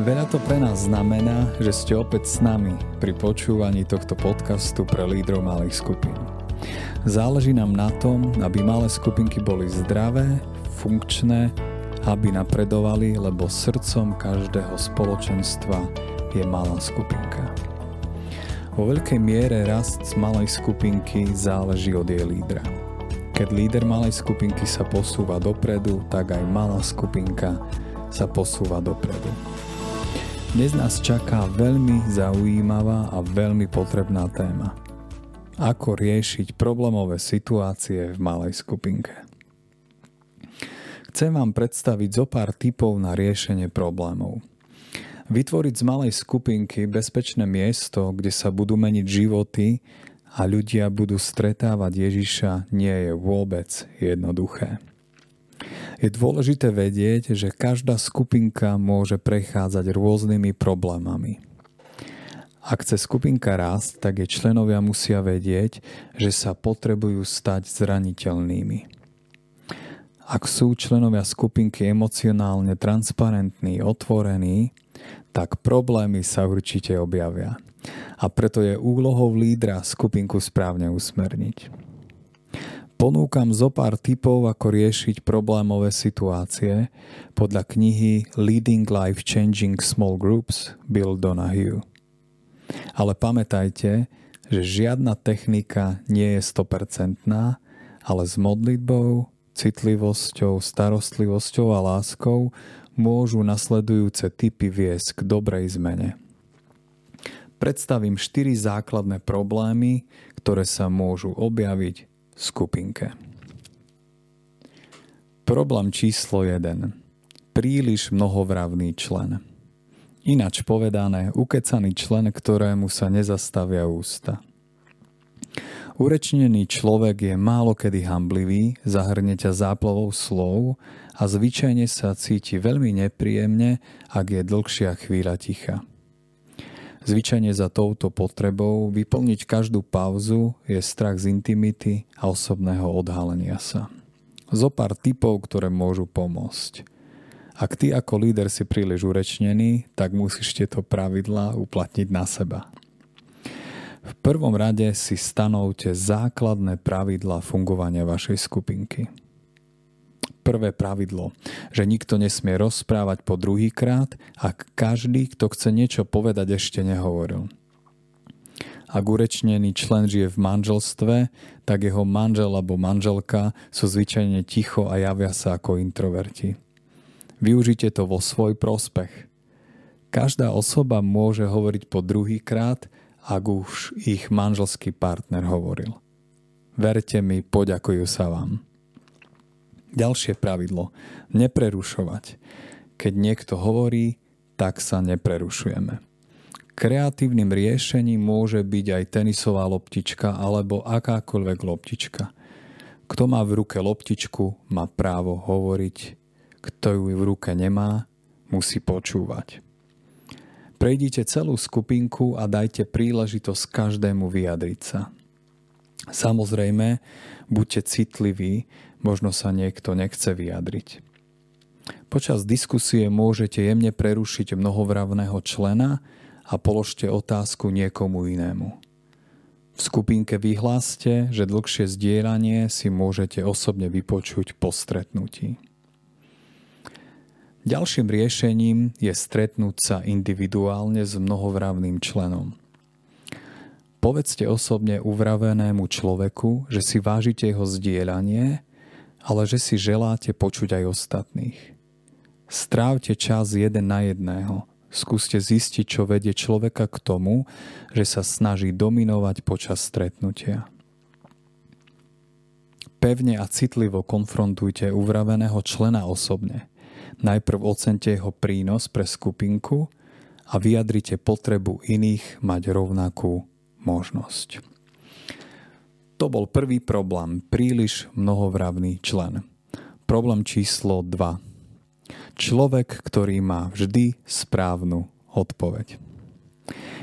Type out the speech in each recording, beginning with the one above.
Veľa to pre nás znamená, že ste opäť s nami pri počúvaní tohto podcastu pre lídrov malých skupín. Záleží nám na tom, aby malé skupinky boli zdravé, funkčné, aby napredovali, lebo srdcom každého spoločenstva je malá skupinka. Vo veľkej miere rast z malej skupinky záleží od jej lídra. Keď líder malej skupinky sa posúva dopredu, tak aj malá skupinka sa posúva dopredu. Dnes nás čaká veľmi zaujímavá a veľmi potrebná téma. Ako riešiť problémové situácie v malej skupinke. Chcem vám predstaviť zo pár typov na riešenie problémov. Vytvoriť z malej skupinky bezpečné miesto, kde sa budú meniť životy a ľudia budú stretávať Ježiša, nie je vôbec jednoduché. Je dôležité vedieť, že každá skupinka môže prechádzať rôznymi problémami. Ak chce skupinka rásť, tak jej členovia musia vedieť, že sa potrebujú stať zraniteľnými. Ak sú členovia skupinky emocionálne transparentní, otvorení, tak problémy sa určite objavia. A preto je úlohou lídra skupinku správne usmerniť ponúkam zo pár typov, ako riešiť problémové situácie podľa knihy Leading Life Changing Small Groups Bill Donahue. Ale pamätajte, že žiadna technika nie je 100%, ale s modlitbou, citlivosťou, starostlivosťou a láskou môžu nasledujúce typy viesť k dobrej zmene. Predstavím štyri základné problémy, ktoré sa môžu objaviť skupinke. Problém číslo 1. Príliš mnohovravný člen. Ináč povedané, ukecaný člen, ktorému sa nezastavia ústa. Urečnený človek je málo kedy hamblivý, zahrne ťa záplavou slov a zvyčajne sa cíti veľmi nepríjemne, ak je dlhšia chvíľa ticha. Zvyčajne za touto potrebou vyplniť každú pauzu je strach z intimity a osobného odhalenia sa. Zo pár typov, ktoré môžu pomôcť. Ak ty ako líder si príliš urečnený, tak musíš tieto pravidlá uplatniť na seba. V prvom rade si stanovte základné pravidlá fungovania vašej skupinky prvé pravidlo, že nikto nesmie rozprávať po druhý krát, ak každý, kto chce niečo povedať, ešte nehovoril. Ak urečnený člen žije v manželstve, tak jeho manžel alebo manželka sú zvyčajne ticho a javia sa ako introverti. Využite to vo svoj prospech. Každá osoba môže hovoriť po druhý krát, ak už ich manželský partner hovoril. Verte mi, poďakujú sa vám. Ďalšie pravidlo. Neprerušovať. Keď niekto hovorí, tak sa neprerušujeme. Kreatívnym riešením môže byť aj tenisová loptička alebo akákoľvek loptička. Kto má v ruke loptičku, má právo hovoriť. Kto ju v ruke nemá, musí počúvať. Prejdite celú skupinku a dajte príležitosť každému vyjadriť sa. Samozrejme, buďte citliví, Možno sa niekto nechce vyjadriť. Počas diskusie môžete jemne prerušiť mnohovravného člena a položte otázku niekomu inému. V skupinke vyhláste, že dlhšie zdieľanie si môžete osobne vypočuť po stretnutí. Ďalším riešením je stretnúť sa individuálne s mnohovravným členom. Povedzte osobne uvravenému človeku, že si vážite jeho zdieľanie ale že si želáte počuť aj ostatných. Strávte čas jeden na jedného. Skúste zistiť, čo vedie človeka k tomu, že sa snaží dominovať počas stretnutia. Pevne a citlivo konfrontujte uvraveného člena osobne. Najprv ocente jeho prínos pre skupinku a vyjadrite potrebu iných mať rovnakú možnosť. To bol prvý problém, príliš mnohovravný člen. Problém číslo 2. Človek, ktorý má vždy správnu odpoveď.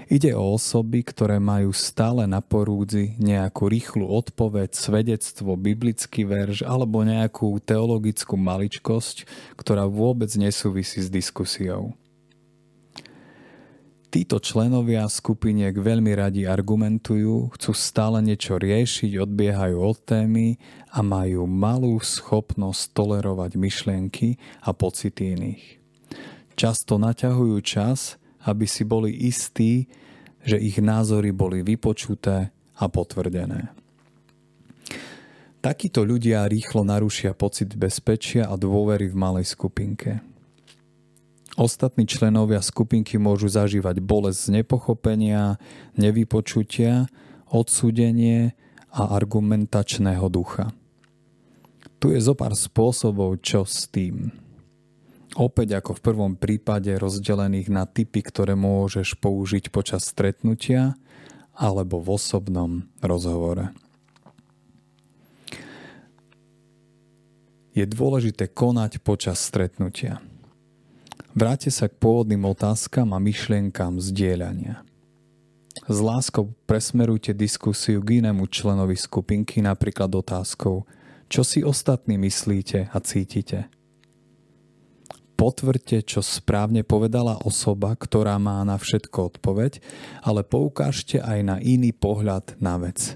Ide o osoby, ktoré majú stále na porúdzi nejakú rýchlu odpoveď, svedectvo, biblický verš alebo nejakú teologickú maličkosť, ktorá vôbec nesúvisí s diskusiou. Títo členovia skupiniek veľmi radi argumentujú, chcú stále niečo riešiť, odbiehajú od témy a majú malú schopnosť tolerovať myšlienky a pocity iných. Často naťahujú čas, aby si boli istí, že ich názory boli vypočuté a potvrdené. Takíto ľudia rýchlo narušia pocit bezpečia a dôvery v malej skupinke. Ostatní členovia skupinky môžu zažívať bolesť z nepochopenia, nevypočutia, odsúdenie a argumentačného ducha. Tu je zo pár spôsobov, čo s tým. Opäť ako v prvom prípade rozdelených na typy, ktoré môžeš použiť počas stretnutia alebo v osobnom rozhovore. Je dôležité konať počas stretnutia. Vráte sa k pôvodným otázkam a myšlienkam zdieľania. S láskou presmerujte diskusiu k inému členovi skupinky napríklad otázkou, čo si ostatní myslíte a cítite. Potvrďte, čo správne povedala osoba, ktorá má na všetko odpoveď, ale poukážte aj na iný pohľad na vec.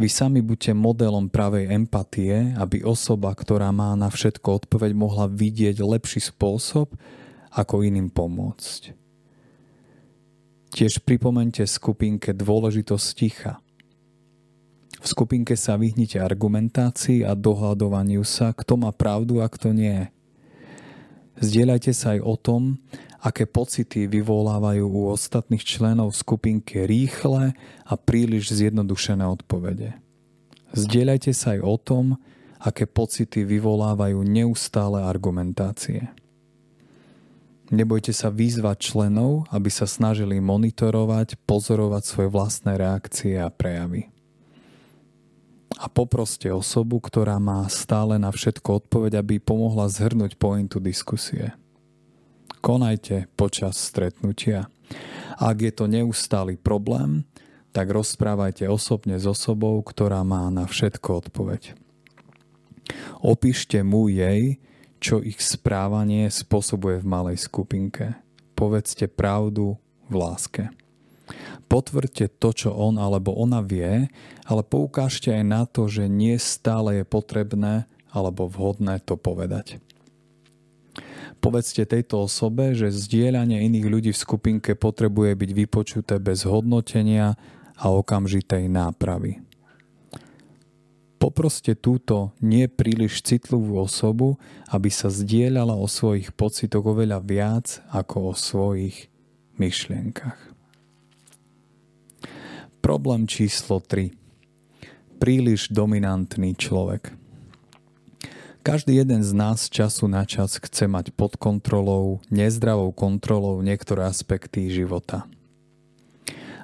Vy sami buďte modelom pravej empatie, aby osoba, ktorá má na všetko odpoveď, mohla vidieť lepší spôsob, ako iným pomôcť. Tiež pripomente skupinke dôležitosť ticha. V skupinke sa vyhnite argumentácii a dohľadovaniu sa, kto má pravdu a kto nie. Zdieľajte sa aj o tom, aké pocity vyvolávajú u ostatných členov skupinky rýchle a príliš zjednodušené odpovede. Zdieľajte sa aj o tom, aké pocity vyvolávajú neustále argumentácie. Nebojte sa vyzvať členov, aby sa snažili monitorovať, pozorovať svoje vlastné reakcie a prejavy. A poproste osobu, ktorá má stále na všetko odpoveď, aby pomohla zhrnúť pointu diskusie konajte počas stretnutia. Ak je to neustály problém, tak rozprávajte osobne s osobou, ktorá má na všetko odpoveď. Opíšte mu jej, čo ich správanie spôsobuje v malej skupinke. Povedzte pravdu v láske. Potvrďte to, čo on alebo ona vie, ale poukážte aj na to, že nie stále je potrebné alebo vhodné to povedať. Povedzte tejto osobe, že zdieľanie iných ľudí v skupinke potrebuje byť vypočuté bez hodnotenia a okamžitej nápravy. Poproste túto nie príliš citlivú osobu, aby sa zdieľala o svojich pocitoch oveľa viac ako o svojich myšlienkach. Problém číslo 3. Príliš dominantný človek. Každý jeden z nás času na čas chce mať pod kontrolou, nezdravou kontrolou niektoré aspekty života.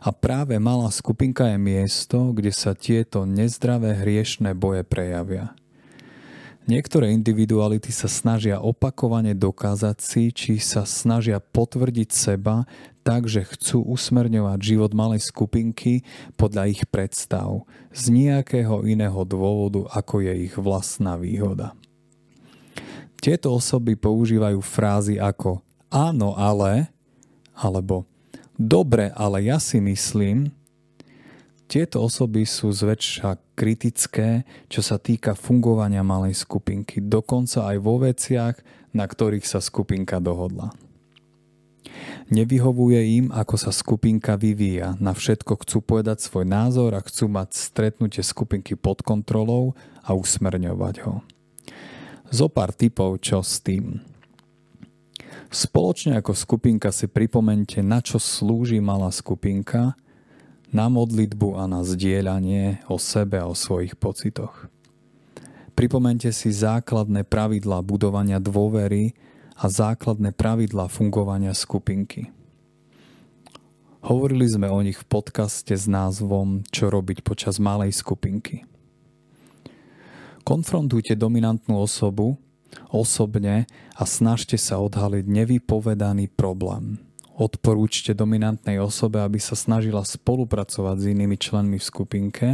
A práve malá skupinka je miesto, kde sa tieto nezdravé hriešné boje prejavia. Niektoré individuality sa snažia opakovane dokázať si, či sa snažia potvrdiť seba tak, že chcú usmerňovať život malej skupinky podľa ich predstav, z nejakého iného dôvodu, ako je ich vlastná výhoda. Tieto osoby používajú frázy ako áno, ale, alebo dobre, ale ja si myslím, tieto osoby sú zväčša kritické, čo sa týka fungovania malej skupinky, dokonca aj vo veciach, na ktorých sa skupinka dohodla. Nevyhovuje im, ako sa skupinka vyvíja. Na všetko chcú povedať svoj názor a chcú mať stretnutie skupinky pod kontrolou a usmerňovať ho. Zo pár typov, čo s tým. Spoločne ako skupinka si pripomente, na čo slúži malá skupinka, na modlitbu a na zdieľanie o sebe a o svojich pocitoch. Pripomente si základné pravidlá budovania dôvery a základné pravidlá fungovania skupinky. Hovorili sme o nich v podcaste s názvom Čo robiť počas malej skupinky. Konfrontujte dominantnú osobu osobne a snažte sa odhaliť nevypovedaný problém. Odporúčte dominantnej osobe, aby sa snažila spolupracovať s inými členmi v skupinke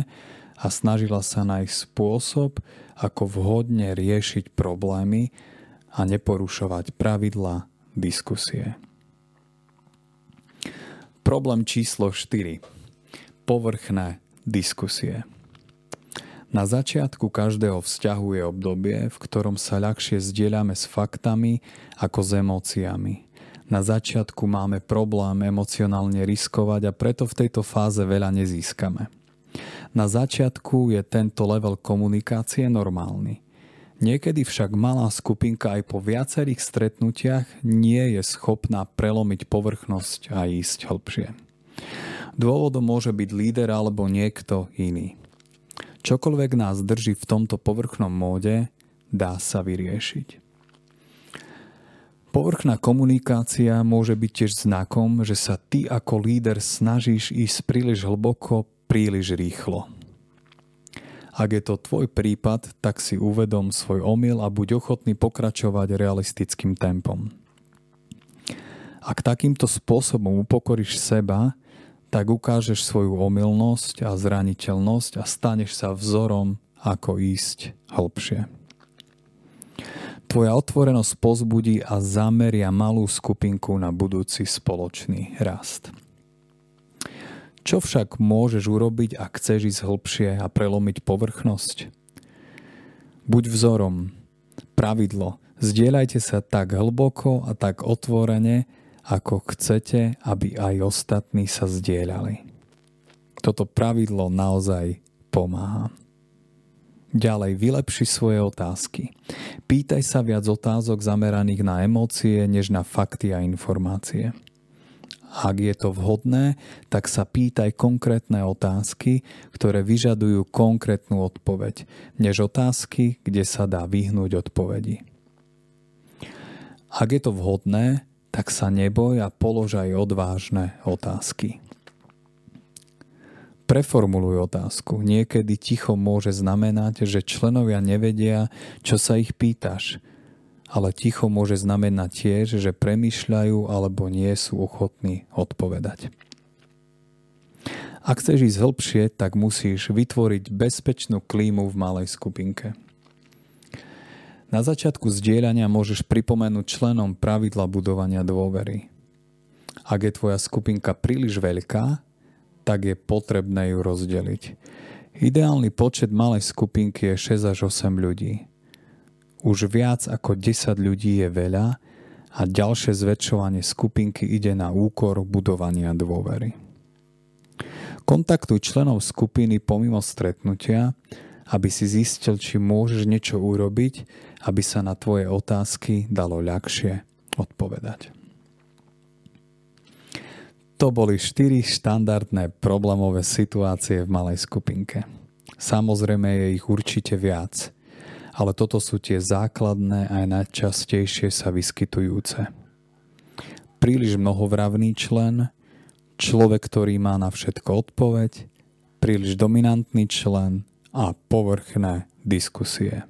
a snažila sa nájsť spôsob, ako vhodne riešiť problémy a neporušovať pravidla diskusie. Problém číslo 4. Povrchné diskusie. Na začiatku každého vzťahu je obdobie, v ktorom sa ľahšie zdieľame s faktami ako s emóciami. Na začiatku máme problém emocionálne riskovať a preto v tejto fáze veľa nezískame. Na začiatku je tento level komunikácie normálny. Niekedy však malá skupinka aj po viacerých stretnutiach nie je schopná prelomiť povrchnosť a ísť hlbšie. Dôvodom môže byť líder alebo niekto iný. Čokoľvek nás drží v tomto povrchnom móde, dá sa vyriešiť. Povrchná komunikácia môže byť tiež znakom, že sa ty ako líder snažíš ísť príliš hlboko, príliš rýchlo. Ak je to tvoj prípad, tak si uvedom svoj omyl a buď ochotný pokračovať realistickým tempom. Ak takýmto spôsobom upokoríš seba, tak ukážeš svoju omylnosť a zraniteľnosť a staneš sa vzorom, ako ísť hlbšie. Tvoja otvorenosť pozbudí a zameria malú skupinku na budúci spoločný rast. Čo však môžeš urobiť, ak chceš ísť hlbšie a prelomiť povrchnosť? Buď vzorom. Pravidlo. Zdieľajte sa tak hlboko a tak otvorene, ako chcete, aby aj ostatní sa zdieľali. Toto pravidlo naozaj pomáha. Ďalej, vylepši svoje otázky. Pýtaj sa viac otázok zameraných na emócie, než na fakty a informácie. Ak je to vhodné, tak sa pýtaj konkrétne otázky, ktoré vyžadujú konkrétnu odpoveď, než otázky, kde sa dá vyhnúť odpovedi. Ak je to vhodné, tak sa neboj a polož aj odvážne otázky. Preformuluj otázku. Niekedy ticho môže znamenať, že členovia nevedia, čo sa ich pýtaš – ale ticho môže znamenať tiež, že premyšľajú alebo nie sú ochotní odpovedať. Ak chceš ísť hĺbšie, tak musíš vytvoriť bezpečnú klímu v malej skupinke. Na začiatku zdieľania môžeš pripomenúť členom pravidla budovania dôvery. Ak je tvoja skupinka príliš veľká, tak je potrebné ju rozdeliť. Ideálny počet malej skupinky je 6 až 8 ľudí. Už viac ako 10 ľudí je veľa a ďalšie zväčšovanie skupinky ide na úkor budovania dôvery. Kontaktuj členov skupiny pomimo stretnutia, aby si zistil, či môžeš niečo urobiť, aby sa na tvoje otázky dalo ľahšie odpovedať. To boli štyri štandardné problémové situácie v malej skupinke. Samozrejme je ich určite viac – ale toto sú tie základné aj najčastejšie sa vyskytujúce. Príliš mnohovravný člen, človek, ktorý má na všetko odpoveď, príliš dominantný člen a povrchné diskusie.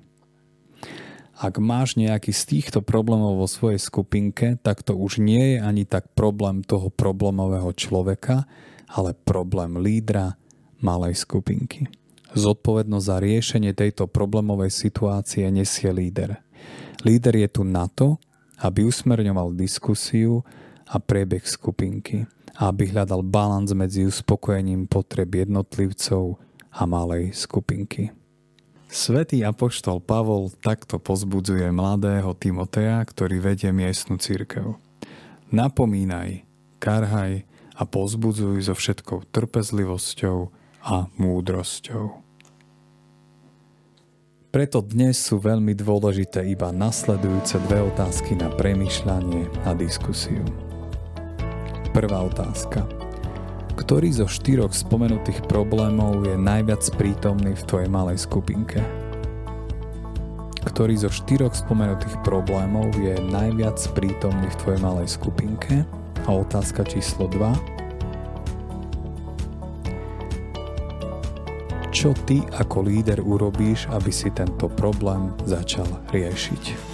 Ak máš nejaký z týchto problémov vo svojej skupinke, tak to už nie je ani tak problém toho problémového človeka, ale problém lídra malej skupinky. Zodpovednosť za riešenie tejto problémovej situácie nesie líder. Líder je tu na to, aby usmerňoval diskusiu a priebeh skupinky aby hľadal balans medzi uspokojením potreb jednotlivcov a malej skupinky. Svetý apoštol Pavol takto pozbudzuje mladého Timotea, ktorý vedie miestnu církev. Napomínaj, karhaj a pozbudzuj so všetkou trpezlivosťou a múdrosťou. Preto dnes sú veľmi dôležité iba nasledujúce dve otázky na premyšľanie a diskusiu. Prvá otázka. Ktorý zo štyroch spomenutých problémov je najviac prítomný v tvojej malej skupinke? Ktorý zo štyroch spomenutých problémov je najviac prítomný v tvojej malej skupinke? A otázka číslo 2 čo ty ako líder urobíš, aby si tento problém začal riešiť.